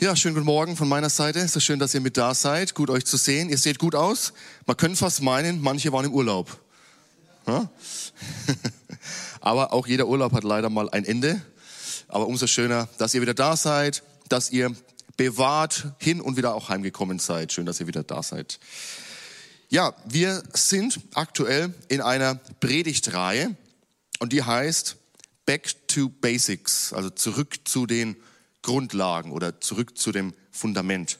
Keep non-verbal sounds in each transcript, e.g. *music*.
Ja, schönen guten Morgen von meiner Seite. Ist schön, dass ihr mit da seid. Gut, euch zu sehen. Ihr seht gut aus. Man könnte fast meinen, manche waren im Urlaub. Ja? *laughs* Aber auch jeder Urlaub hat leider mal ein Ende. Aber umso schöner, dass ihr wieder da seid, dass ihr bewahrt hin und wieder auch heimgekommen seid. Schön, dass ihr wieder da seid. Ja, wir sind aktuell in einer Predigtreihe und die heißt Back to Basics, also zurück zu den Grundlagen oder zurück zu dem Fundament.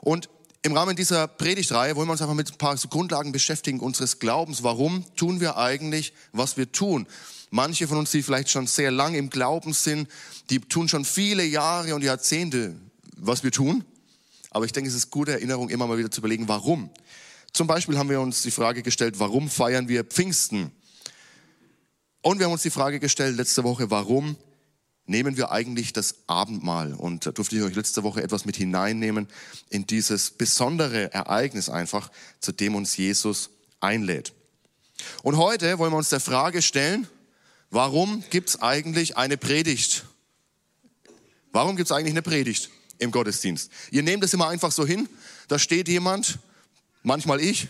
Und im Rahmen dieser Predigtreihe wollen wir uns einfach mit ein paar Grundlagen beschäftigen unseres Glaubens. Warum tun wir eigentlich, was wir tun? Manche von uns, die vielleicht schon sehr lange im Glauben sind, die tun schon viele Jahre und Jahrzehnte, was wir tun. Aber ich denke, es ist gute Erinnerung, immer mal wieder zu überlegen, warum. Zum Beispiel haben wir uns die Frage gestellt, warum feiern wir Pfingsten? Und wir haben uns die Frage gestellt letzte Woche, warum nehmen wir eigentlich das Abendmahl. Und da durfte ich euch letzte Woche etwas mit hineinnehmen in dieses besondere Ereignis einfach, zu dem uns Jesus einlädt. Und heute wollen wir uns der Frage stellen, warum gibt es eigentlich eine Predigt? Warum gibt es eigentlich eine Predigt im Gottesdienst? Ihr nehmt es immer einfach so hin, da steht jemand, manchmal ich,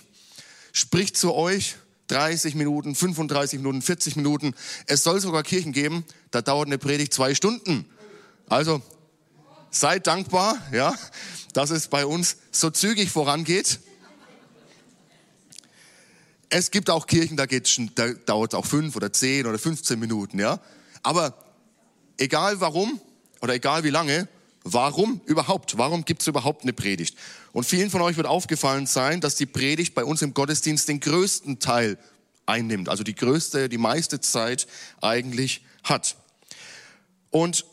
spricht zu euch 30 Minuten, 35 Minuten, 40 Minuten. Es soll sogar Kirchen geben, da dauert eine Predigt zwei Stunden. Also seid dankbar, ja, dass es bei uns so zügig vorangeht. Es gibt auch Kirchen, da, da dauert es auch fünf oder zehn oder 15 Minuten, ja. Aber egal warum oder egal wie lange, Warum überhaupt? Warum gibt es überhaupt eine Predigt? Und vielen von euch wird aufgefallen sein, dass die Predigt bei uns im Gottesdienst den größten Teil einnimmt, also die größte, die meiste Zeit eigentlich hat. Und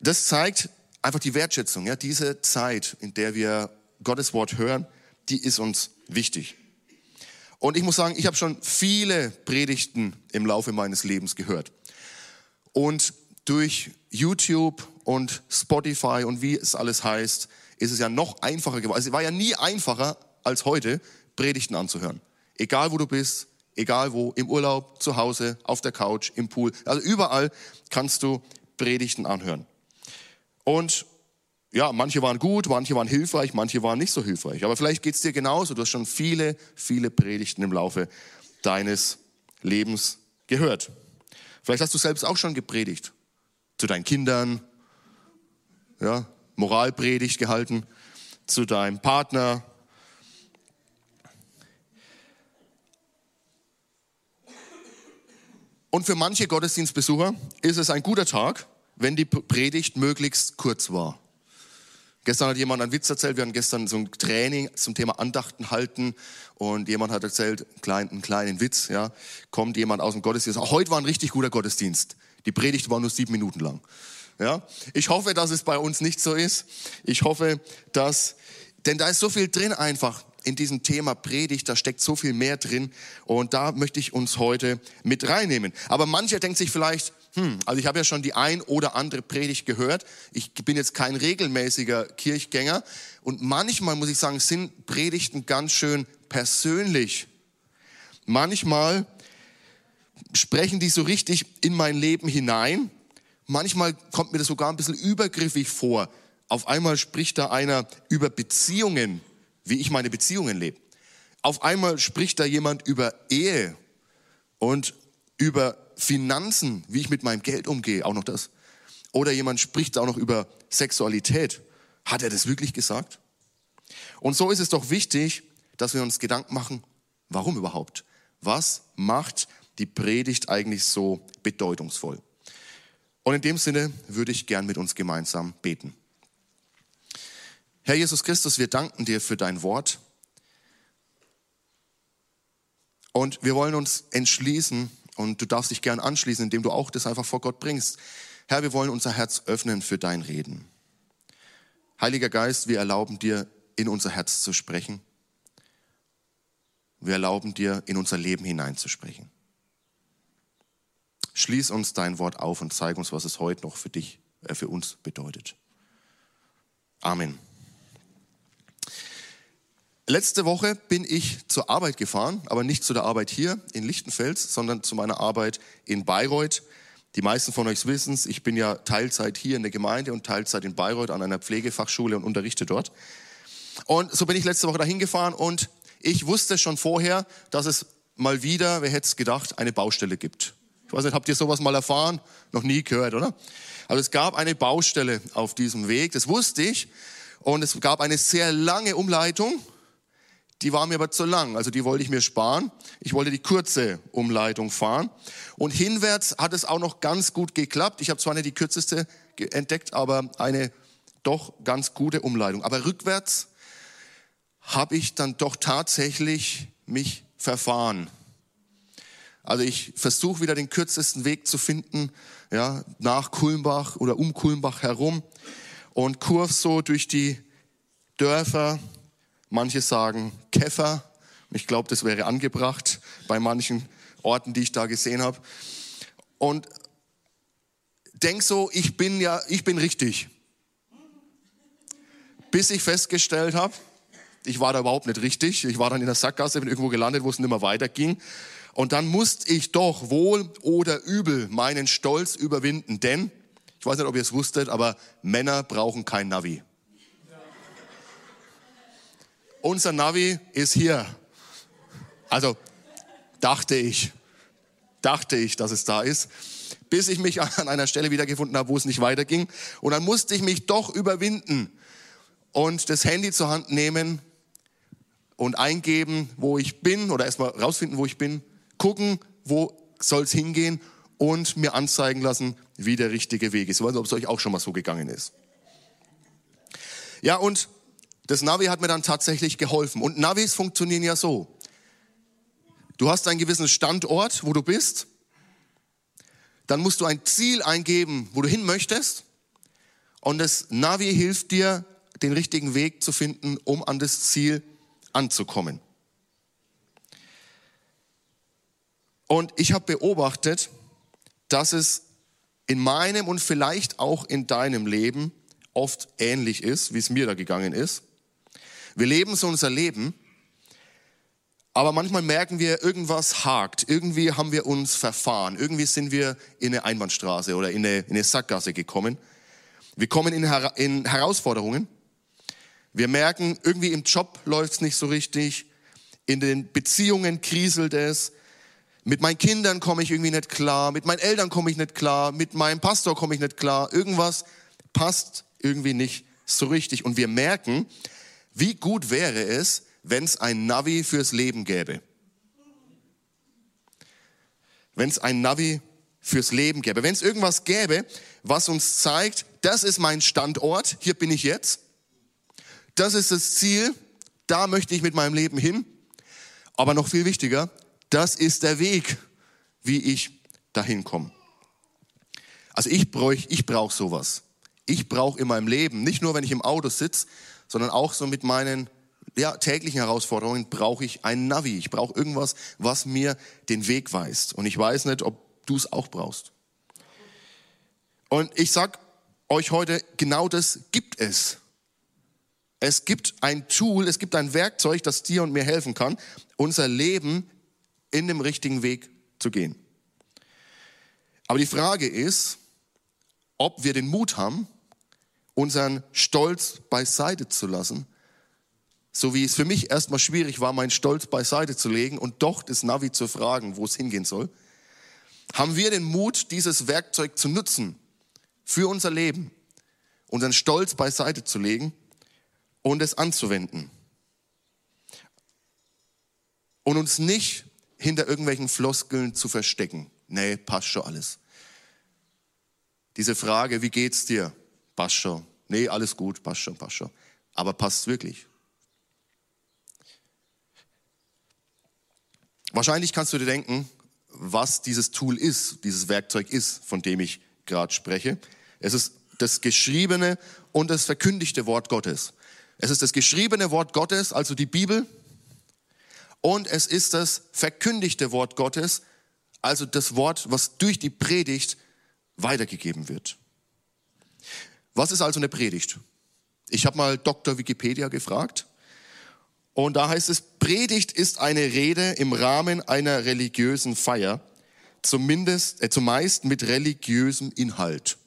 das zeigt einfach die Wertschätzung, ja, diese Zeit, in der wir Gottes Wort hören, die ist uns wichtig. Und ich muss sagen, ich habe schon viele Predigten im Laufe meines Lebens gehört. Und durch YouTube und Spotify und wie es alles heißt, ist es ja noch einfacher geworden. Also es war ja nie einfacher als heute, Predigten anzuhören. Egal wo du bist, egal wo, im Urlaub, zu Hause, auf der Couch, im Pool. Also überall kannst du Predigten anhören. Und ja, manche waren gut, manche waren hilfreich, manche waren nicht so hilfreich. Aber vielleicht geht es dir genauso. Du hast schon viele, viele Predigten im Laufe deines Lebens gehört. Vielleicht hast du selbst auch schon gepredigt. Zu deinen Kindern, ja, Moralpredigt gehalten zu deinem Partner. Und für manche Gottesdienstbesucher ist es ein guter Tag, wenn die Predigt möglichst kurz war. Gestern hat jemand einen Witz erzählt, wir hatten gestern so ein Training zum Thema Andachten halten und jemand hat erzählt, einen kleinen, einen kleinen Witz, ja, kommt jemand aus dem Gottesdienst, heute war ein richtig guter Gottesdienst. Die Predigt war nur sieben Minuten lang. Ja? Ich hoffe, dass es bei uns nicht so ist. Ich hoffe, dass, denn da ist so viel drin einfach in diesem Thema Predigt, da steckt so viel mehr drin und da möchte ich uns heute mit reinnehmen. Aber mancher denkt sich vielleicht, hm, also ich habe ja schon die ein oder andere Predigt gehört. Ich bin jetzt kein regelmäßiger Kirchgänger und manchmal muss ich sagen, sind Predigten ganz schön persönlich. Manchmal sprechen die so richtig in mein Leben hinein Manchmal kommt mir das sogar ein bisschen übergriffig vor. Auf einmal spricht da einer über Beziehungen, wie ich meine Beziehungen lebe. Auf einmal spricht da jemand über Ehe und über Finanzen, wie ich mit meinem Geld umgehe, auch noch das. Oder jemand spricht auch noch über Sexualität. Hat er das wirklich gesagt? Und so ist es doch wichtig, dass wir uns Gedanken machen, warum überhaupt? Was macht die Predigt eigentlich so bedeutungsvoll? Und in dem Sinne würde ich gern mit uns gemeinsam beten. Herr Jesus Christus, wir danken dir für dein Wort. Und wir wollen uns entschließen, und du darfst dich gern anschließen, indem du auch das einfach vor Gott bringst. Herr, wir wollen unser Herz öffnen für dein Reden. Heiliger Geist, wir erlauben dir, in unser Herz zu sprechen. Wir erlauben dir, in unser Leben hineinzusprechen. Schließ uns dein Wort auf und zeig uns, was es heute noch für dich, äh, für uns bedeutet. Amen. Letzte Woche bin ich zur Arbeit gefahren, aber nicht zu der Arbeit hier in Lichtenfels, sondern zu meiner Arbeit in Bayreuth. Die meisten von euch wissen es, ich bin ja Teilzeit hier in der Gemeinde und Teilzeit in Bayreuth an einer Pflegefachschule und unterrichte dort. Und so bin ich letzte Woche dahin gefahren und ich wusste schon vorher, dass es mal wieder, wer hätte es gedacht, eine Baustelle gibt. Ich weiß nicht, habt ihr sowas mal erfahren? Noch nie gehört, oder? Aber es gab eine Baustelle auf diesem Weg, das wusste ich. Und es gab eine sehr lange Umleitung die war mir aber zu lang, also die wollte ich mir sparen. Ich wollte die kurze Umleitung fahren. Und hinwärts hat es auch noch ganz gut geklappt. Ich habe zwar nicht die kürzeste entdeckt, aber eine doch ganz gute Umleitung. Aber rückwärts habe ich dann doch tatsächlich mich verfahren. Also ich versuche wieder den kürzesten Weg zu finden, ja, nach Kulmbach oder um Kulmbach herum und kurv so durch die Dörfer Manche sagen Käfer. Ich glaube, das wäre angebracht bei manchen Orten, die ich da gesehen habe. Und denk so, ich bin ja, ich bin richtig. Bis ich festgestellt habe, ich war da überhaupt nicht richtig. Ich war dann in der Sackgasse, bin irgendwo gelandet, wo es nicht mehr weiterging. Und dann musste ich doch wohl oder übel meinen Stolz überwinden, denn, ich weiß nicht, ob ihr es wusstet, aber Männer brauchen kein Navi *laughs* unser Navi ist hier. Also dachte ich, dachte ich, dass es da ist, bis ich mich *laughs* an einer Stelle wiedergefunden habe, wo es nicht weiterging. Und dann musste ich mich doch überwinden und das Handy zur Hand nehmen und eingeben, wo ich bin oder erstmal rausfinden, wo ich bin, gucken, wo soll es hingehen und mir anzeigen lassen, wie der richtige Weg ist. Ich weiß nicht, ob es euch auch schon mal so gegangen ist. Ja, und das Navi hat mir dann tatsächlich geholfen. Und Navis funktionieren ja so. Du hast einen gewissen Standort, wo du bist. Dann musst du ein Ziel eingeben, wo du hin möchtest. Und das Navi hilft dir, den richtigen Weg zu finden, um an das Ziel anzukommen. Und ich habe beobachtet, dass es in meinem und vielleicht auch in deinem Leben oft ähnlich ist, wie es mir da gegangen ist. Wir leben so unser Leben, aber manchmal merken wir, irgendwas hakt, irgendwie haben wir uns verfahren, irgendwie sind wir in eine Einbahnstraße oder in eine, in eine Sackgasse gekommen. Wir kommen in, in Herausforderungen. Wir merken, irgendwie im Job läuft es nicht so richtig, in den Beziehungen kriselt es, mit meinen Kindern komme ich irgendwie nicht klar, mit meinen Eltern komme ich nicht klar, mit meinem Pastor komme ich nicht klar, irgendwas passt irgendwie nicht so richtig. Und wir merken, wie gut wäre es, wenn es ein Navi fürs Leben gäbe? Wenn es ein Navi fürs Leben gäbe. Wenn es irgendwas gäbe, was uns zeigt, das ist mein Standort, hier bin ich jetzt. Das ist das Ziel, da möchte ich mit meinem Leben hin. Aber noch viel wichtiger, das ist der Weg, wie ich dahin komme. Also ich brauche ich brauch sowas. Ich brauche in meinem Leben, nicht nur wenn ich im Auto sitze, sondern auch so mit meinen ja, täglichen Herausforderungen brauche ich ein Navi. Ich brauche irgendwas, was mir den Weg weist. Und ich weiß nicht, ob du es auch brauchst. Und ich sag euch heute, genau das gibt es. Es gibt ein Tool, es gibt ein Werkzeug, das dir und mir helfen kann, unser Leben in dem richtigen Weg zu gehen. Aber die Frage ist, ob wir den Mut haben, unseren Stolz beiseite zu lassen, so wie es für mich erstmal schwierig war, meinen Stolz beiseite zu legen und doch das Navi zu fragen, wo es hingehen soll, haben wir den Mut, dieses Werkzeug zu nutzen für unser Leben, unseren Stolz beiseite zu legen und es anzuwenden. Und uns nicht hinter irgendwelchen Floskeln zu verstecken. Nee, passt schon alles. Diese Frage, wie geht's dir? passt schon. Nee, alles gut, passt schon, passt schon. Aber passt wirklich? Wahrscheinlich kannst du dir denken, was dieses Tool ist, dieses Werkzeug ist, von dem ich gerade spreche. Es ist das geschriebene und das verkündigte Wort Gottes. Es ist das geschriebene Wort Gottes, also die Bibel, und es ist das verkündigte Wort Gottes, also das Wort, was durch die Predigt weitergegeben wird. Was ist also eine Predigt? Ich habe mal Dr. Wikipedia gefragt und da heißt es, Predigt ist eine Rede im Rahmen einer religiösen Feier, zumindest, äh, zumeist mit religiösem Inhalt.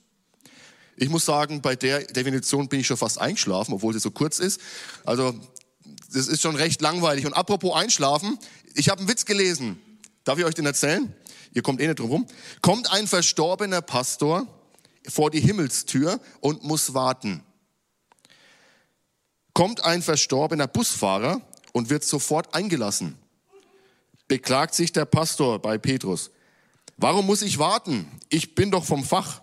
Ich muss sagen, bei der Definition bin ich schon fast eingeschlafen, obwohl sie so kurz ist. Also, das ist schon recht langweilig. Und apropos einschlafen, ich habe einen Witz gelesen. Darf ich euch den erzählen? Ihr kommt eh nicht drum rum. Kommt ein verstorbener Pastor vor die Himmelstür und muss warten. Kommt ein verstorbener Busfahrer und wird sofort eingelassen. Beklagt sich der Pastor bei Petrus. Warum muss ich warten? Ich bin doch vom Fach.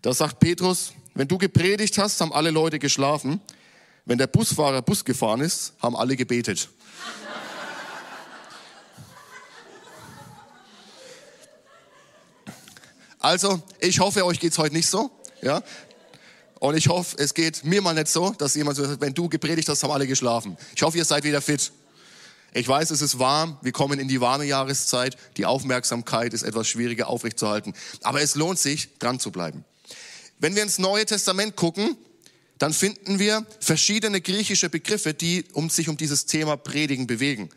Da sagt Petrus, wenn du gepredigt hast, haben alle Leute geschlafen. Wenn der Busfahrer Bus gefahren ist, haben alle gebetet. Also, ich hoffe, euch geht's heute nicht so, ja. Und ich hoffe, es geht mir mal nicht so, dass jemand so sagt, wenn du gepredigt hast, haben alle geschlafen. Ich hoffe, ihr seid wieder fit. Ich weiß, es ist warm, wir kommen in die warme Jahreszeit, die Aufmerksamkeit ist etwas schwieriger aufrechtzuerhalten, aber es lohnt sich, dran zu bleiben. Wenn wir ins Neue Testament gucken, dann finden wir verschiedene griechische Begriffe, die um sich um dieses Thema Predigen bewegen.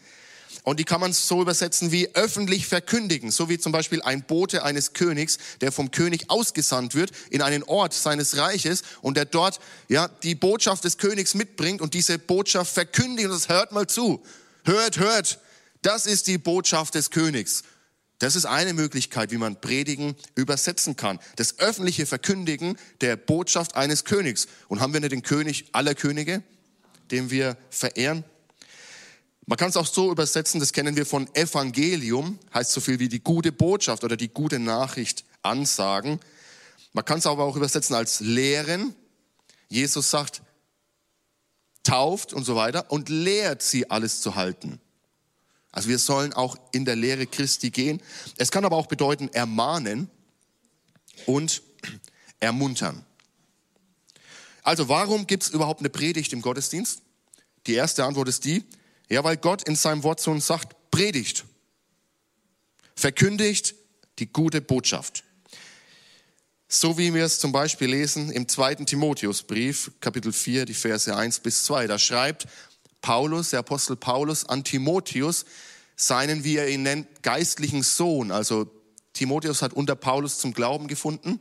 Und die kann man so übersetzen wie öffentlich verkündigen, so wie zum Beispiel ein Bote eines Königs, der vom König ausgesandt wird in einen Ort seines Reiches und der dort ja die Botschaft des Königs mitbringt und diese Botschaft verkündigt und das hört mal zu. Hört, hört. Das ist die Botschaft des Königs. Das ist eine Möglichkeit, wie man Predigen übersetzen kann. Das öffentliche Verkündigen der Botschaft eines Königs. Und haben wir nicht den König aller Könige, den wir verehren? Man kann es auch so übersetzen, das kennen wir von Evangelium, heißt so viel wie die gute Botschaft oder die gute Nachricht ansagen. Man kann es aber auch übersetzen als Lehren. Jesus sagt, tauft und so weiter und lehrt sie alles zu halten. Also wir sollen auch in der Lehre Christi gehen. Es kann aber auch bedeuten ermahnen und ermuntern. Also warum gibt es überhaupt eine Predigt im Gottesdienst? Die erste Antwort ist die, ja, weil Gott in seinem Wort zu uns sagt, predigt, verkündigt die gute Botschaft. So wie wir es zum Beispiel lesen im zweiten Timotheusbrief, Kapitel 4, die Verse 1 bis 2. Da schreibt Paulus, der Apostel Paulus, an Timotheus, seinen, wie er ihn nennt, geistlichen Sohn. Also Timotheus hat unter Paulus zum Glauben gefunden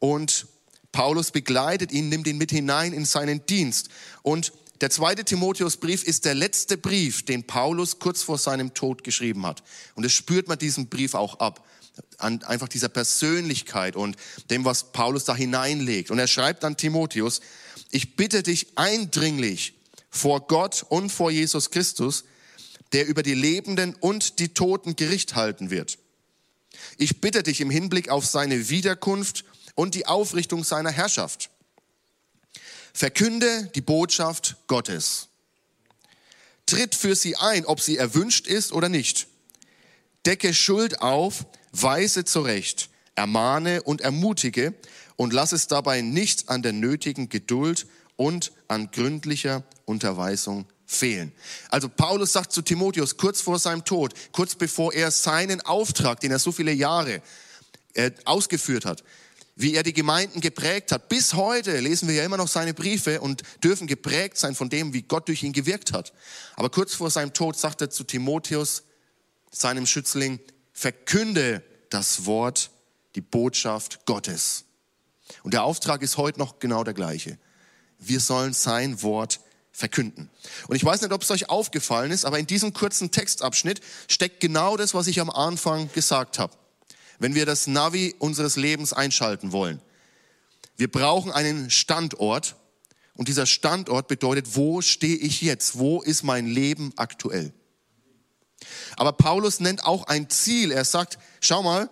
und Paulus begleitet ihn, nimmt ihn mit hinein in seinen Dienst. Und der zweite Timotheusbrief ist der letzte Brief, den Paulus kurz vor seinem Tod geschrieben hat. Und es spürt man diesen Brief auch ab. An einfach dieser Persönlichkeit und dem, was Paulus da hineinlegt. Und er schreibt an Timotheus, ich bitte dich eindringlich, vor Gott und vor Jesus Christus, der über die Lebenden und die Toten Gericht halten wird. Ich bitte dich im Hinblick auf seine Wiederkunft und die Aufrichtung seiner Herrschaft. Verkünde die Botschaft Gottes. Tritt für sie ein, ob sie erwünscht ist oder nicht. Decke Schuld auf, weise zurecht, ermahne und ermutige und lass es dabei nicht an der nötigen Geduld und an gründlicher Unterweisung fehlen. Also Paulus sagt zu Timotheus kurz vor seinem Tod, kurz bevor er seinen Auftrag, den er so viele Jahre äh, ausgeführt hat, wie er die Gemeinden geprägt hat. Bis heute lesen wir ja immer noch seine Briefe und dürfen geprägt sein von dem, wie Gott durch ihn gewirkt hat. Aber kurz vor seinem Tod sagt er zu Timotheus, seinem Schützling, verkünde das Wort, die Botschaft Gottes. Und der Auftrag ist heute noch genau der gleiche wir sollen sein Wort verkünden. Und ich weiß nicht, ob es euch aufgefallen ist, aber in diesem kurzen Textabschnitt steckt genau das, was ich am Anfang gesagt habe. Wenn wir das Navi unseres Lebens einschalten wollen. Wir brauchen einen Standort und dieser Standort bedeutet, wo stehe ich jetzt? Wo ist mein Leben aktuell? Aber Paulus nennt auch ein Ziel. Er sagt, schau mal,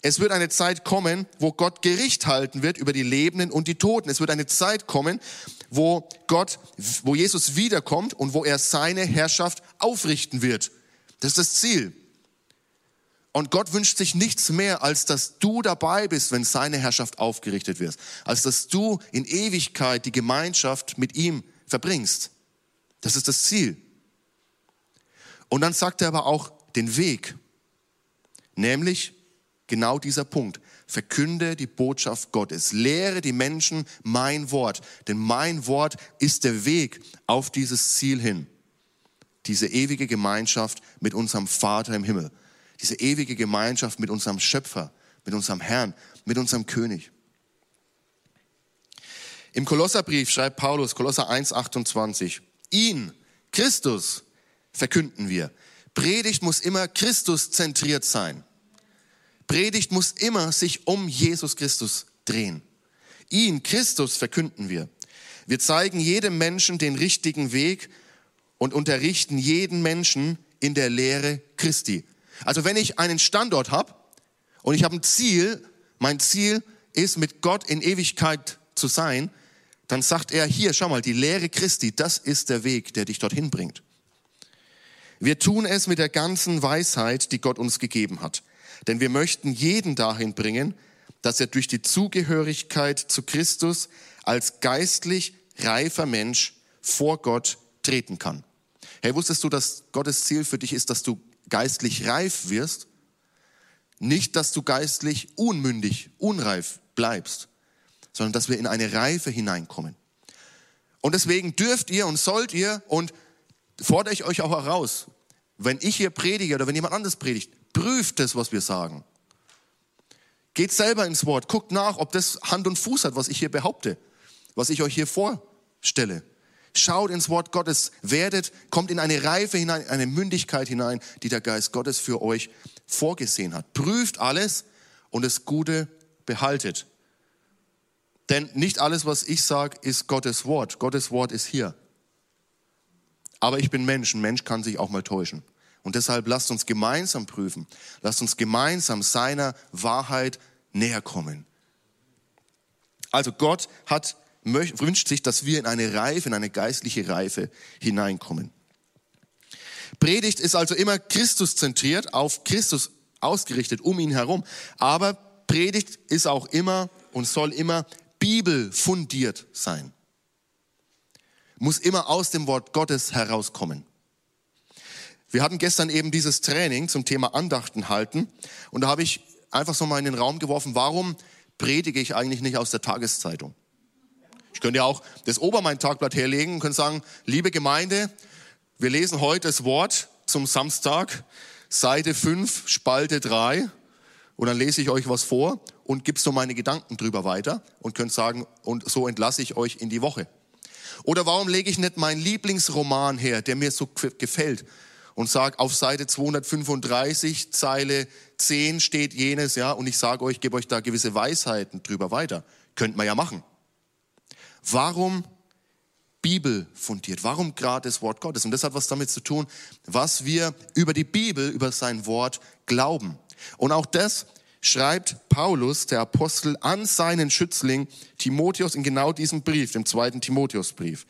es wird eine Zeit kommen, wo Gott Gericht halten wird über die Lebenden und die Toten. Es wird eine Zeit kommen, wo Gott, wo Jesus wiederkommt und wo er seine Herrschaft aufrichten wird. Das ist das Ziel. Und Gott wünscht sich nichts mehr, als dass du dabei bist, wenn seine Herrschaft aufgerichtet wird. Als dass du in Ewigkeit die Gemeinschaft mit ihm verbringst. Das ist das Ziel. Und dann sagt er aber auch den Weg. Nämlich, Genau dieser Punkt. Verkünde die Botschaft Gottes. Lehre die Menschen mein Wort. Denn mein Wort ist der Weg auf dieses Ziel hin. Diese ewige Gemeinschaft mit unserem Vater im Himmel. diese ewige Gemeinschaft mit unserem Schöpfer, mit unserem Herrn, mit unserem König. Im Kolosserbrief schreibt Paulus, Kolosser 1, 28, ihn, Christus, verkünden wir. Predigt muss immer Christus zentriert sein. Predigt muss immer sich um Jesus Christus drehen. Ihn, Christus, verkünden wir. Wir zeigen jedem Menschen den richtigen Weg und unterrichten jeden Menschen in der Lehre Christi. Also wenn ich einen Standort habe und ich habe ein Ziel, mein Ziel ist, mit Gott in Ewigkeit zu sein, dann sagt er hier, schau mal, die Lehre Christi, das ist der Weg, der dich dorthin bringt. Wir tun es mit der ganzen Weisheit, die Gott uns gegeben hat. Denn wir möchten jeden dahin bringen, dass er durch die Zugehörigkeit zu Christus als geistlich reifer Mensch vor Gott treten kann. Hey, wusstest du, dass Gottes Ziel für dich ist, dass du geistlich reif wirst? Nicht, dass du geistlich unmündig, unreif bleibst, sondern dass wir in eine Reife hineinkommen. Und deswegen dürft ihr und sollt ihr und fordere ich euch auch heraus, wenn ich hier predige oder wenn jemand anderes predigt, prüft das, was wir sagen. Geht selber ins Wort, guckt nach, ob das Hand und Fuß hat, was ich hier behaupte, was ich euch hier vorstelle. Schaut ins Wort Gottes, werdet, kommt in eine Reife hinein, eine Mündigkeit hinein, die der Geist Gottes für euch vorgesehen hat. Prüft alles und das Gute behaltet. Denn nicht alles, was ich sage, ist Gottes Wort. Gottes Wort ist hier. Aber ich bin Mensch, ein Mensch kann sich auch mal täuschen. Und deshalb lasst uns gemeinsam prüfen, lasst uns gemeinsam seiner Wahrheit näher kommen. Also Gott hat, wünscht sich, dass wir in eine Reife, in eine geistliche Reife hineinkommen. Predigt ist also immer Christus zentriert, auf Christus ausgerichtet, um ihn herum. Aber Predigt ist auch immer und soll immer bibelfundiert sein muss immer aus dem Wort Gottes herauskommen. Wir hatten gestern eben dieses Training zum Thema Andachten halten und da habe ich einfach so mal in den Raum geworfen, warum predige ich eigentlich nicht aus der Tageszeitung? Ich könnte ja auch das Obermain-Tagblatt herlegen und könnte sagen, liebe Gemeinde, wir lesen heute das Wort zum Samstag, Seite 5, Spalte 3 und dann lese ich euch was vor und gibst so meine Gedanken drüber weiter und könnt sagen, und so entlasse ich euch in die Woche. Oder warum lege ich nicht meinen Lieblingsroman her, der mir so gefällt und sage, auf Seite 235, Zeile 10 steht jenes, ja, und ich sage euch, gebe euch da gewisse Weisheiten drüber weiter. Könnt man ja machen. Warum Bibel fundiert? Warum gerade das Wort Gottes? Und das hat was damit zu tun, was wir über die Bibel, über sein Wort glauben. Und auch das schreibt Paulus, der Apostel, an seinen Schützling Timotheus in genau diesem Brief, dem zweiten Timotheusbrief.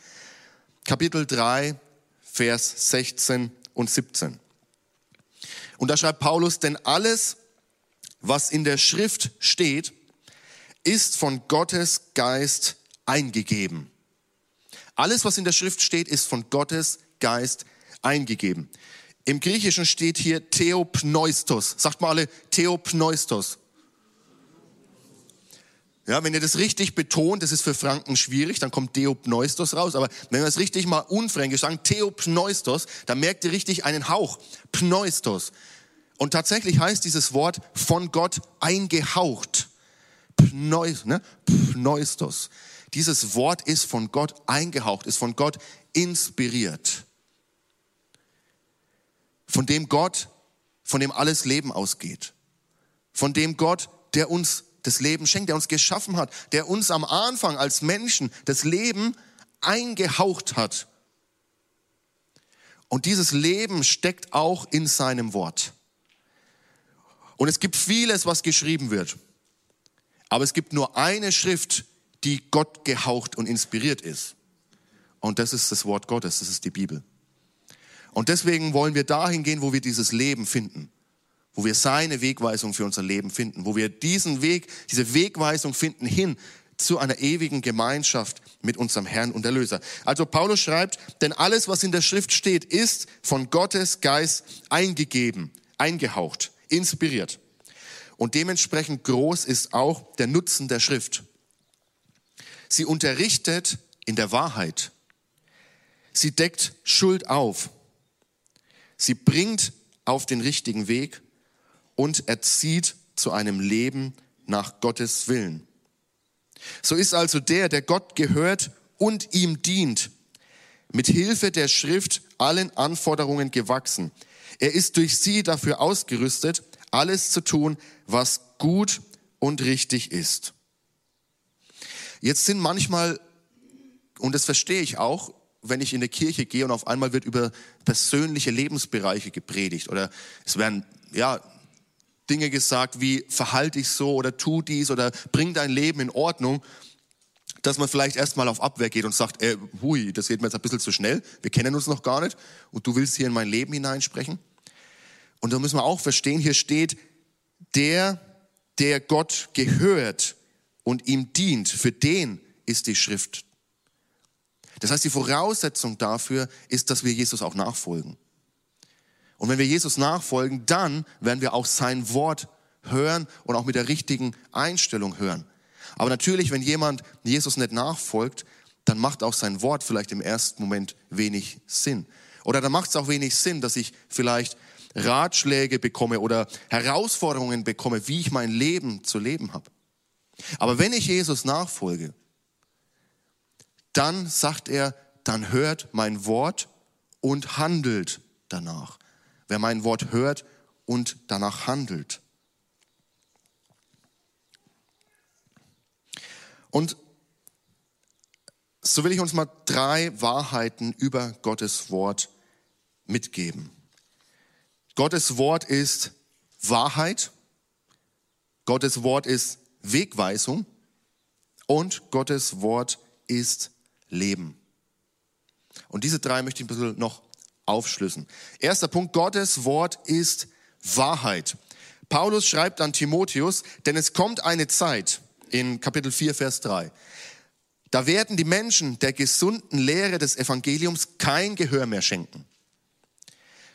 Kapitel 3, Vers 16 und 17. Und da schreibt Paulus, denn alles, was in der Schrift steht, ist von Gottes Geist eingegeben. Alles, was in der Schrift steht, ist von Gottes Geist eingegeben. Im Griechischen steht hier Theopneustos. Sagt mal alle Theopneustos. Ja, wenn ihr das richtig betont, das ist für Franken schwierig, dann kommt Theopneustos raus. Aber wenn wir es richtig mal unfränkisch sagen, Theopneustos, dann merkt ihr richtig einen Hauch. Pneustos. Und tatsächlich heißt dieses Wort von Gott eingehaucht. Pneus, ne? Pneustos. Dieses Wort ist von Gott eingehaucht, ist von Gott inspiriert von dem Gott, von dem alles Leben ausgeht, von dem Gott, der uns das Leben schenkt, der uns geschaffen hat, der uns am Anfang als Menschen das Leben eingehaucht hat. Und dieses Leben steckt auch in seinem Wort. Und es gibt vieles, was geschrieben wird. Aber es gibt nur eine Schrift, die Gott gehaucht und inspiriert ist. Und das ist das Wort Gottes, das ist die Bibel. Und deswegen wollen wir dahin gehen, wo wir dieses Leben finden, wo wir seine Wegweisung für unser Leben finden, wo wir diesen Weg, diese Wegweisung finden hin zu einer ewigen Gemeinschaft mit unserem Herrn und Erlöser. Also Paulus schreibt, denn alles, was in der Schrift steht, ist von Gottes Geist eingegeben, eingehaucht, inspiriert. Und dementsprechend groß ist auch der Nutzen der Schrift. Sie unterrichtet in der Wahrheit. Sie deckt Schuld auf. Sie bringt auf den richtigen Weg und erzieht zu einem Leben nach Gottes Willen. So ist also der, der Gott gehört und ihm dient, mit Hilfe der Schrift allen Anforderungen gewachsen. Er ist durch sie dafür ausgerüstet, alles zu tun, was gut und richtig ist. Jetzt sind manchmal, und das verstehe ich auch, wenn ich in die Kirche gehe und auf einmal wird über persönliche Lebensbereiche gepredigt oder es werden, ja, Dinge gesagt wie verhalte ich so oder tu dies oder bring dein Leben in Ordnung, dass man vielleicht erstmal auf Abwehr geht und sagt, äh, hui, das geht mir jetzt ein bisschen zu schnell, wir kennen uns noch gar nicht und du willst hier in mein Leben hineinsprechen. Und da müssen wir auch verstehen, hier steht, der, der Gott gehört und ihm dient, für den ist die Schrift. Das heißt, die Voraussetzung dafür ist, dass wir Jesus auch nachfolgen. Und wenn wir Jesus nachfolgen, dann werden wir auch sein Wort hören und auch mit der richtigen Einstellung hören. Aber natürlich, wenn jemand Jesus nicht nachfolgt, dann macht auch sein Wort vielleicht im ersten Moment wenig Sinn. Oder dann macht es auch wenig Sinn, dass ich vielleicht Ratschläge bekomme oder Herausforderungen bekomme, wie ich mein Leben zu leben habe. Aber wenn ich Jesus nachfolge, dann sagt er, dann hört mein Wort und handelt danach. Wer mein Wort hört und danach handelt. Und so will ich uns mal drei Wahrheiten über Gottes Wort mitgeben. Gottes Wort ist Wahrheit, Gottes Wort ist Wegweisung und Gottes Wort ist Leben. Und diese drei möchte ich ein bisschen noch aufschlüssen. Erster Punkt, Gottes Wort ist Wahrheit. Paulus schreibt an Timotheus, denn es kommt eine Zeit, in Kapitel 4, Vers 3, da werden die Menschen der gesunden Lehre des Evangeliums kein Gehör mehr schenken.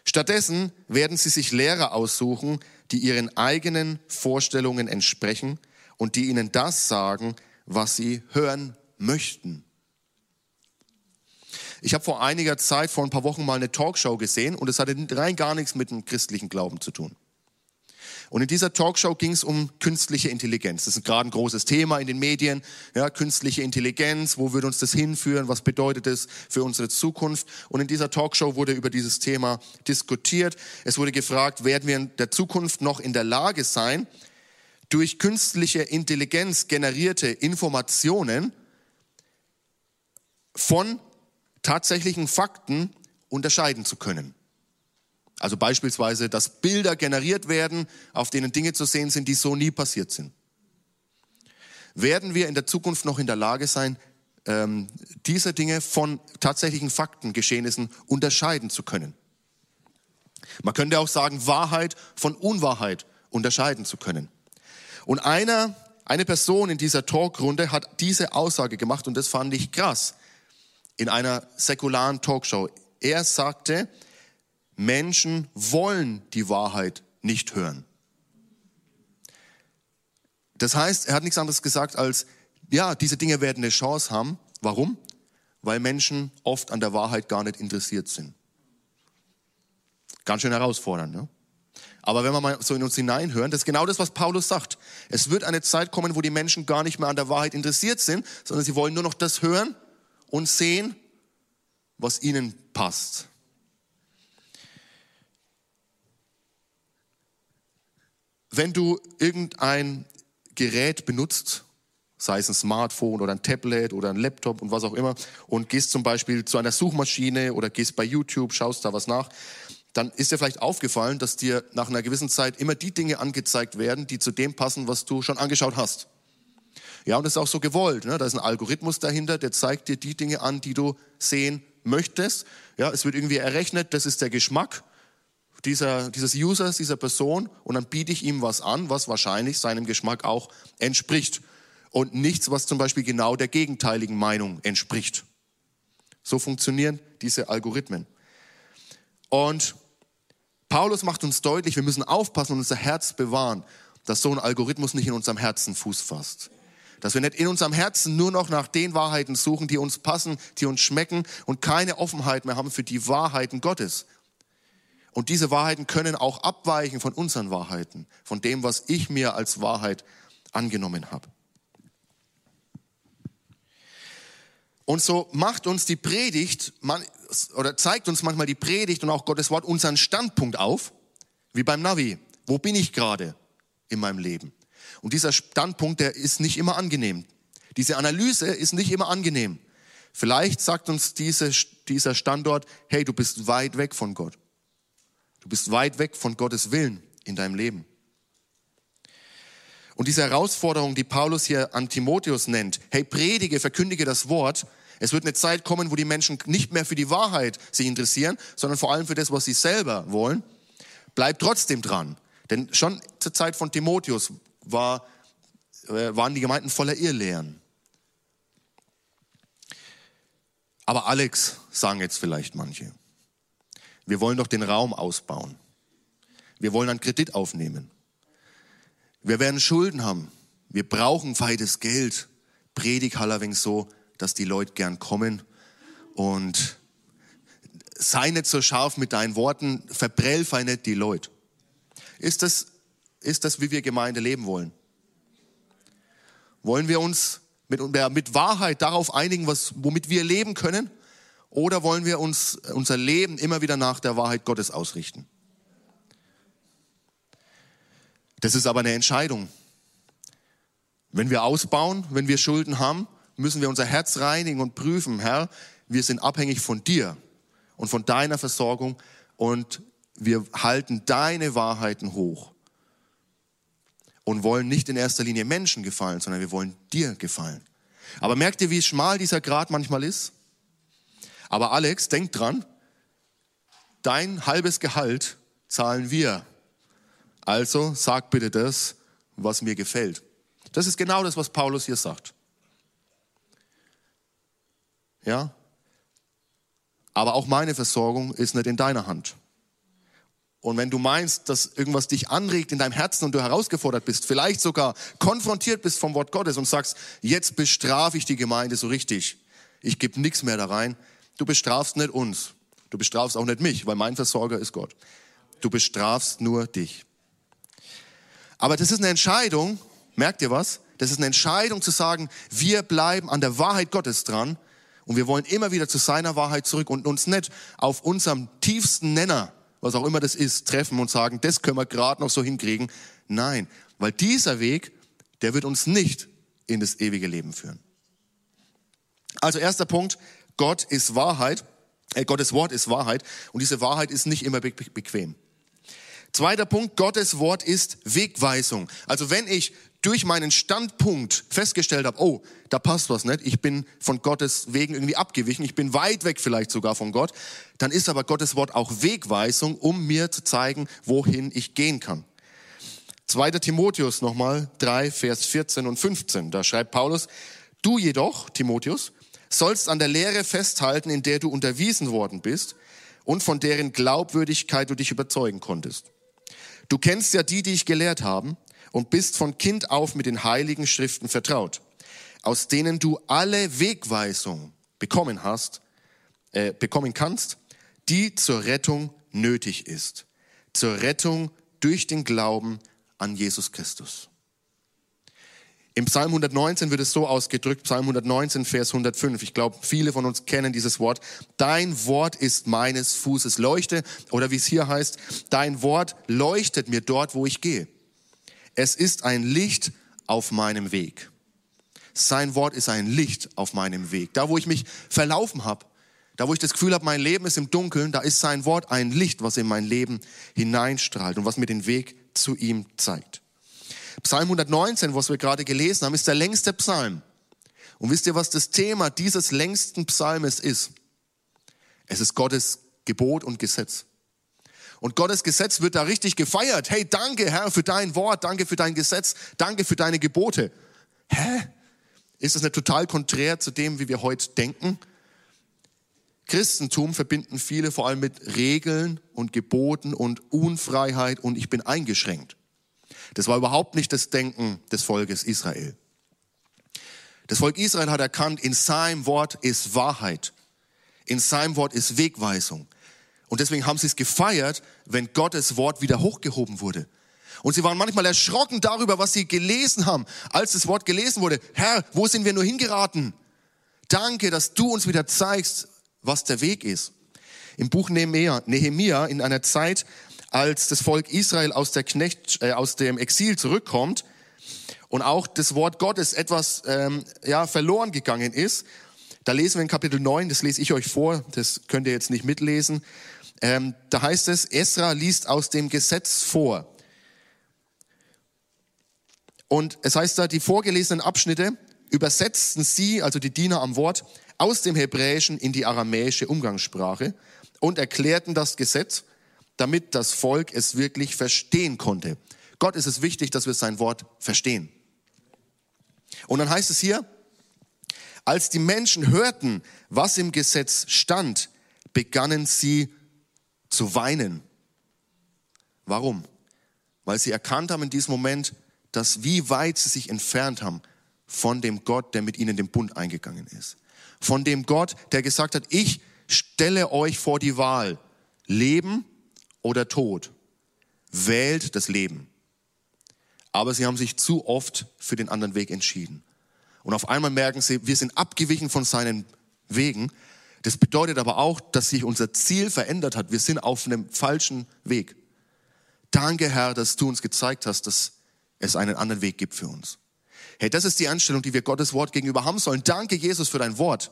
Stattdessen werden sie sich Lehrer aussuchen, die ihren eigenen Vorstellungen entsprechen und die ihnen das sagen, was sie hören möchten. Ich habe vor einiger Zeit, vor ein paar Wochen mal eine Talkshow gesehen und es hatte rein gar nichts mit dem christlichen Glauben zu tun. Und in dieser Talkshow ging es um künstliche Intelligenz. Das ist gerade ein großes Thema in den Medien. Ja, künstliche Intelligenz, wo wird uns das hinführen? Was bedeutet es für unsere Zukunft? Und in dieser Talkshow wurde über dieses Thema diskutiert. Es wurde gefragt, werden wir in der Zukunft noch in der Lage sein, durch künstliche Intelligenz generierte Informationen von tatsächlichen Fakten unterscheiden zu können? Also beispielsweise, dass Bilder generiert werden, auf denen Dinge zu sehen sind, die so nie passiert sind. Werden wir in der Zukunft noch in der Lage sein, ähm, diese Dinge von tatsächlichen Fakten, Geschehnissen unterscheiden zu können? Man könnte auch sagen, Wahrheit von Unwahrheit unterscheiden zu können. Und einer, eine Person in dieser Talkrunde hat diese Aussage gemacht und das fand ich krass in einer säkularen Talkshow. Er sagte, Menschen wollen die Wahrheit nicht hören. Das heißt, er hat nichts anderes gesagt als, ja, diese Dinge werden eine Chance haben. Warum? Weil Menschen oft an der Wahrheit gar nicht interessiert sind. Ganz schön herausfordernd, ne? Aber wenn wir mal so in uns hineinhören, das ist genau das, was Paulus sagt. Es wird eine Zeit kommen, wo die Menschen gar nicht mehr an der Wahrheit interessiert sind, sondern sie wollen nur noch das hören und sehen, was ihnen passt. wenn du irgendein Gerät benutzt, sei es ein Smartphone oder ein Tablet oder ein Laptop und was auch immer, und gehst zum Beispiel zu einer Suchmaschine oder gehst bei YouTube, schaust da was nach, dann ist dir vielleicht aufgefallen, dass dir nach einer gewissen Zeit immer die Dinge angezeigt werden, die zu dem passen, was du schon angeschaut hast. Ja, und das ist auch so gewollt. Ne? Da ist ein Algorithmus dahinter, der zeigt dir die Dinge an, die du sehen möchtest. Ja, es wird irgendwie errechnet, das ist der Geschmack dieser, dieses Users, dieser Person und dann biete ich ihm was an, was wahrscheinlich seinem Geschmack auch entspricht und nichts, was zum Beispiel genau der gegenteiligen Meinung entspricht. So funktionieren diese Algorithmen. Und Paulus macht uns deutlich, wir müssen aufpassen und unser Herz bewahren, dass so ein Algorithmus nicht in unserem Herzen Fuß fasst. Dass wir nicht in unserem Herzen nur noch nach den Wahrheiten suchen, die uns passen, die uns schmecken und keine Offenheit mehr haben für die Wahrheiten Gottes. Und diese Wahrheiten können auch abweichen von unseren Wahrheiten, von dem, was ich mir als Wahrheit angenommen habe. Und so macht uns die Predigt oder zeigt uns manchmal die Predigt und auch Gottes Wort unseren Standpunkt auf, wie beim Navi. Wo bin ich gerade in meinem Leben? Und dieser Standpunkt, der ist nicht immer angenehm. Diese Analyse ist nicht immer angenehm. Vielleicht sagt uns diese, dieser Standort, hey, du bist weit weg von Gott. Du bist weit weg von Gottes Willen in deinem Leben. Und diese Herausforderung, die Paulus hier an Timotheus nennt, hey, predige, verkündige das Wort. Es wird eine Zeit kommen, wo die Menschen nicht mehr für die Wahrheit sich interessieren, sondern vor allem für das, was sie selber wollen. Bleib trotzdem dran. Denn schon zur Zeit von Timotheus war, äh, waren die Gemeinden voller Irrlehren. Aber Alex, sagen jetzt vielleicht manche, wir wollen doch den Raum ausbauen. Wir wollen einen Kredit aufnehmen. Wir werden Schulden haben. Wir brauchen weites Geld. Predig allerdings so, dass die Leute gern kommen und sei nicht so scharf mit deinen Worten, verbrellfei nicht die Leute. Ist das, ist das, wie wir Gemeinde leben wollen? Wollen wir uns mit, mit Wahrheit darauf einigen, was, womit wir leben können? Oder wollen wir uns unser Leben immer wieder nach der Wahrheit Gottes ausrichten? Das ist aber eine Entscheidung. Wenn wir ausbauen, wenn wir Schulden haben, müssen wir unser Herz reinigen und prüfen, Herr, wir sind abhängig von dir und von deiner Versorgung und wir halten deine Wahrheiten hoch und wollen nicht in erster Linie Menschen gefallen, sondern wir wollen dir gefallen. Aber merkt ihr, wie schmal dieser Grad manchmal ist? Aber Alex, denk dran, dein halbes Gehalt zahlen wir also sag bitte das, was mir gefällt. Das ist genau das, was Paulus hier sagt. Ja? Aber auch meine Versorgung ist nicht in deiner Hand. Und wenn du meinst, dass irgendwas dich anregt in deinem Herzen und du herausgefordert bist, vielleicht sogar konfrontiert bist vom Wort Gottes und sagst, jetzt bestrafe ich die Gemeinde so richtig. Ich gebe nichts mehr da rein. Du bestrafst nicht uns. Du bestrafst auch nicht mich, weil mein Versorger ist Gott. Du bestrafst nur dich. Aber das ist eine Entscheidung, merkt ihr was? Das ist eine Entscheidung zu sagen, wir bleiben an der Wahrheit Gottes dran und wir wollen immer wieder zu seiner Wahrheit zurück und uns nicht auf unserem tiefsten Nenner, was auch immer das ist, treffen und sagen, das können wir gerade noch so hinkriegen. Nein, weil dieser Weg, der wird uns nicht in das ewige Leben führen. Also erster Punkt, Gott ist Wahrheit, äh, Gottes Wort ist Wahrheit und diese Wahrheit ist nicht immer bequem. Zweiter Punkt, Gottes Wort ist Wegweisung. Also wenn ich durch meinen Standpunkt festgestellt habe, oh, da passt was nicht, ich bin von Gottes Wegen irgendwie abgewichen, ich bin weit weg vielleicht sogar von Gott, dann ist aber Gottes Wort auch Wegweisung, um mir zu zeigen, wohin ich gehen kann. 2. Timotheus nochmal 3, Vers 14 und 15, da schreibt Paulus, du jedoch, Timotheus, sollst an der Lehre festhalten, in der du unterwiesen worden bist und von deren Glaubwürdigkeit du dich überzeugen konntest. Du kennst ja die, die ich gelehrt haben und bist von Kind auf mit den heiligen Schriften vertraut, aus denen du alle Wegweisung bekommen hast, äh, bekommen kannst, die zur Rettung nötig ist. Zur Rettung durch den Glauben an Jesus Christus. Im Psalm 119 wird es so ausgedrückt, Psalm 119, Vers 105. Ich glaube, viele von uns kennen dieses Wort. Dein Wort ist meines Fußes Leuchte oder wie es hier heißt, dein Wort leuchtet mir dort, wo ich gehe. Es ist ein Licht auf meinem Weg. Sein Wort ist ein Licht auf meinem Weg. Da, wo ich mich verlaufen habe, da, wo ich das Gefühl habe, mein Leben ist im Dunkeln, da ist sein Wort ein Licht, was in mein Leben hineinstrahlt und was mir den Weg zu ihm zeigt. Psalm 119, was wir gerade gelesen haben, ist der längste Psalm. Und wisst ihr, was das Thema dieses längsten Psalmes ist? Es ist Gottes Gebot und Gesetz. Und Gottes Gesetz wird da richtig gefeiert. Hey, danke Herr für dein Wort, danke für dein Gesetz, danke für deine Gebote. Hä? Ist das nicht total konträr zu dem, wie wir heute denken? Christentum verbinden viele vor allem mit Regeln und Geboten und Unfreiheit und ich bin eingeschränkt. Das war überhaupt nicht das Denken des Volkes Israel. Das Volk Israel hat erkannt, in seinem Wort ist Wahrheit. In seinem Wort ist Wegweisung. Und deswegen haben sie es gefeiert, wenn Gottes Wort wieder hochgehoben wurde. Und sie waren manchmal erschrocken darüber, was sie gelesen haben, als das Wort gelesen wurde. Herr, wo sind wir nur hingeraten? Danke, dass du uns wieder zeigst, was der Weg ist. Im Buch Nehemia, in einer Zeit, als das Volk Israel aus, der Knecht, äh, aus dem Exil zurückkommt und auch das Wort Gottes etwas ähm, ja, verloren gegangen ist, da lesen wir in Kapitel 9, das lese ich euch vor, das könnt ihr jetzt nicht mitlesen. Ähm, da heißt es, Esra liest aus dem Gesetz vor. Und es heißt da, die vorgelesenen Abschnitte übersetzten sie, also die Diener am Wort, aus dem Hebräischen in die aramäische Umgangssprache und erklärten das Gesetz, damit das Volk es wirklich verstehen konnte. Gott ist es wichtig, dass wir sein Wort verstehen. Und dann heißt es hier, als die Menschen hörten, was im Gesetz stand, begannen sie zu weinen. Warum? Weil sie erkannt haben in diesem Moment, dass wie weit sie sich entfernt haben von dem Gott, der mit ihnen den Bund eingegangen ist. Von dem Gott, der gesagt hat, ich stelle euch vor die Wahl, Leben oder Tod. Wählt das Leben. Aber sie haben sich zu oft für den anderen Weg entschieden. Und auf einmal merken sie, wir sind abgewichen von seinen Wegen. Das bedeutet aber auch, dass sich unser Ziel verändert hat. Wir sind auf einem falschen Weg. Danke, Herr, dass du uns gezeigt hast, dass es einen anderen Weg gibt für uns. Hey, das ist die Anstellung, die wir Gottes Wort gegenüber haben sollen. Danke, Jesus, für dein Wort.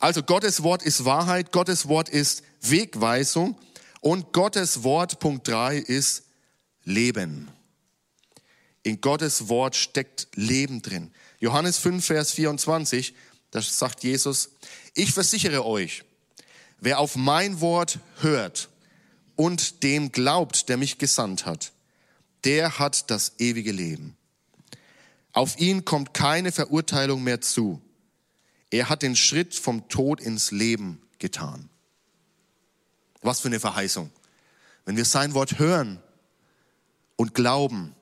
Also Gottes Wort ist Wahrheit, Gottes Wort ist Wegweisung und Gottes Wort, Punkt drei ist Leben. In Gottes Wort steckt Leben drin. Johannes 5, Vers 24, da sagt Jesus, ich versichere euch, wer auf mein Wort hört und dem glaubt, der mich gesandt hat, der hat das ewige Leben. Auf ihn kommt keine Verurteilung mehr zu. Er hat den Schritt vom Tod ins Leben getan. Was für eine Verheißung. Wenn wir sein Wort hören und glauben,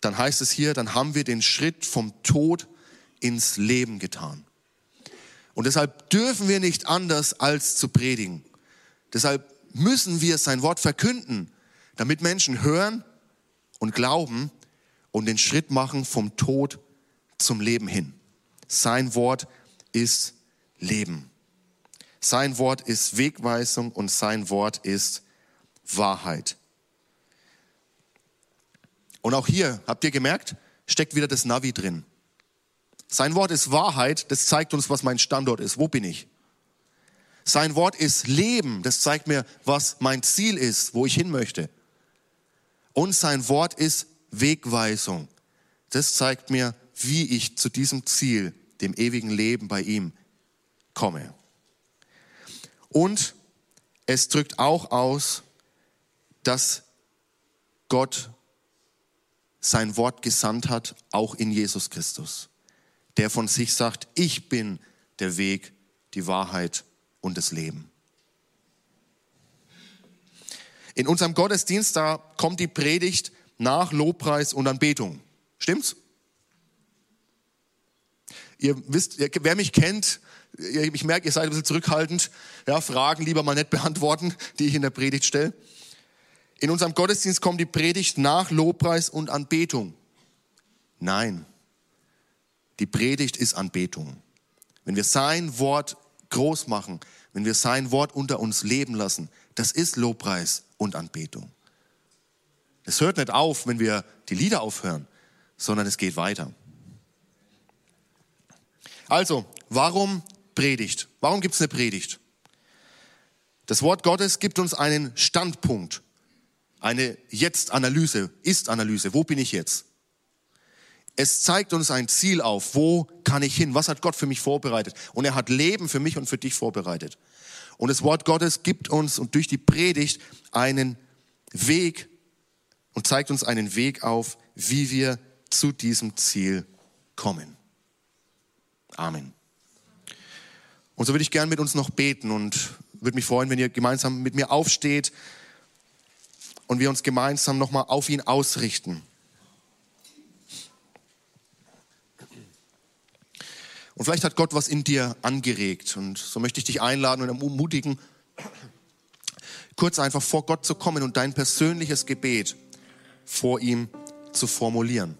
dann heißt es hier, dann haben wir den Schritt vom Tod ins Leben getan. Und deshalb dürfen wir nicht anders als zu predigen. Deshalb müssen wir sein Wort verkünden, damit Menschen hören und glauben und den Schritt machen vom Tod zum Leben hin. Sein Wort ist Leben. Sein Wort ist Wegweisung und sein Wort ist Wahrheit. Und auch hier, habt ihr gemerkt, steckt wieder das Navi drin. Sein Wort ist Wahrheit, das zeigt uns, was mein Standort ist. Wo bin ich? Sein Wort ist Leben, das zeigt mir, was mein Ziel ist, wo ich hin möchte. Und sein Wort ist Wegweisung. Das zeigt mir, wie ich zu diesem Ziel dem ewigen Leben bei ihm komme. Und es drückt auch aus, dass Gott sein Wort gesandt hat, auch in Jesus Christus, der von sich sagt, ich bin der Weg, die Wahrheit und das Leben. In unserem Gottesdienst, da kommt die Predigt nach Lobpreis und Anbetung. Stimmt's? Ihr wisst, wer mich kennt, ich merke, ihr seid ein bisschen zurückhaltend. Ja, Fragen lieber mal nicht beantworten, die ich in der Predigt stelle. In unserem Gottesdienst kommt die Predigt nach Lobpreis und Anbetung. Nein, die Predigt ist Anbetung. Wenn wir sein Wort groß machen, wenn wir sein Wort unter uns leben lassen, das ist Lobpreis und Anbetung. Es hört nicht auf, wenn wir die Lieder aufhören, sondern es geht weiter. Also, warum Predigt? Warum gibt es eine Predigt? Das Wort Gottes gibt uns einen Standpunkt, eine Jetzt-Analyse, Ist-Analyse. Wo bin ich jetzt? Es zeigt uns ein Ziel auf. Wo kann ich hin? Was hat Gott für mich vorbereitet? Und er hat Leben für mich und für dich vorbereitet. Und das Wort Gottes gibt uns und durch die Predigt einen Weg und zeigt uns einen Weg auf, wie wir zu diesem Ziel kommen. Amen. Und so würde ich gern mit uns noch beten und würde mich freuen, wenn ihr gemeinsam mit mir aufsteht und wir uns gemeinsam nochmal auf ihn ausrichten. Und vielleicht hat Gott was in dir angeregt. Und so möchte ich dich einladen und ermutigen, kurz einfach vor Gott zu kommen und dein persönliches Gebet vor ihm zu formulieren.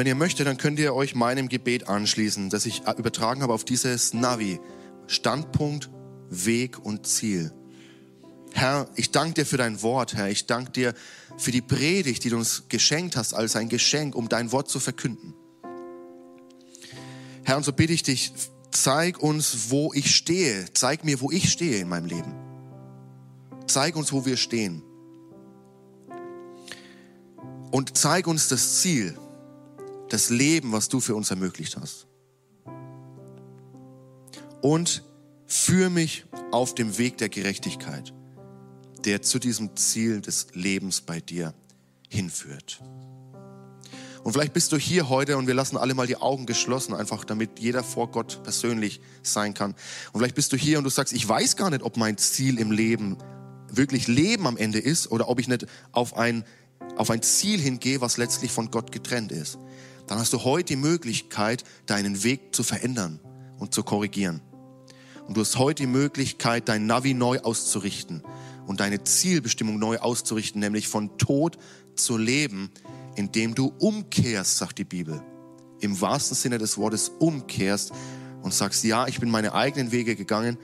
Wenn ihr möchtet, dann könnt ihr euch meinem Gebet anschließen, das ich übertragen habe auf dieses Navi. Standpunkt, Weg und Ziel. Herr, ich danke dir für dein Wort, Herr. Ich danke dir für die Predigt, die du uns geschenkt hast, als ein Geschenk, um dein Wort zu verkünden. Herr, und so bitte ich dich, zeig uns, wo ich stehe. Zeig mir, wo ich stehe in meinem Leben. Zeig uns, wo wir stehen. Und zeig uns das Ziel, das Leben, was du für uns ermöglicht hast. Und führe mich auf dem Weg der Gerechtigkeit, der zu diesem Ziel des Lebens bei dir hinführt. Und vielleicht bist du hier heute und wir lassen alle mal die Augen geschlossen, einfach damit jeder vor Gott persönlich sein kann. Und vielleicht bist du hier und du sagst, ich weiß gar nicht, ob mein Ziel im Leben wirklich Leben am Ende ist oder ob ich nicht auf ein, auf ein Ziel hingehe, was letztlich von Gott getrennt ist dann hast du heute die Möglichkeit, deinen Weg zu verändern und zu korrigieren. Und du hast heute die Möglichkeit, dein Navi neu auszurichten und deine Zielbestimmung neu auszurichten, nämlich von Tod zu leben, indem du umkehrst, sagt die Bibel. Im wahrsten Sinne des Wortes umkehrst und sagst, ja, ich bin meine eigenen Wege gegangen,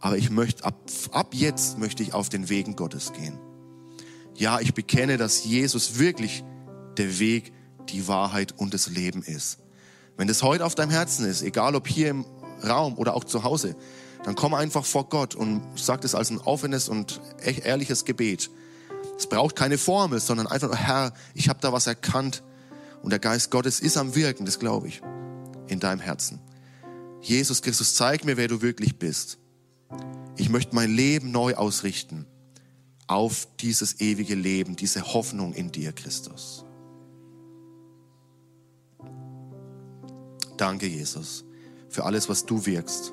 aber ich möchte, ab, ab jetzt möchte ich auf den Wegen Gottes gehen. Ja, ich bekenne, dass Jesus wirklich der Weg ist die Wahrheit und das Leben ist. Wenn das heute auf deinem Herzen ist, egal ob hier im Raum oder auch zu Hause, dann komm einfach vor Gott und sag das als ein offenes und ehrliches Gebet. Es braucht keine Formel, sondern einfach nur, Herr, ich habe da was erkannt und der Geist Gottes ist am Wirken, das glaube ich, in deinem Herzen. Jesus Christus, zeig mir, wer du wirklich bist. Ich möchte mein Leben neu ausrichten auf dieses ewige Leben, diese Hoffnung in dir, Christus. Danke, Jesus, für alles, was du wirkst.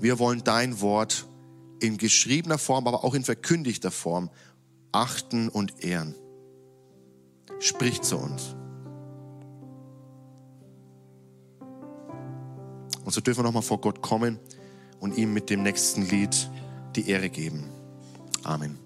Wir wollen dein Wort in geschriebener Form, aber auch in verkündigter Form achten und ehren. Sprich zu uns. Und so dürfen wir nochmal vor Gott kommen und ihm mit dem nächsten Lied die Ehre geben. Amen.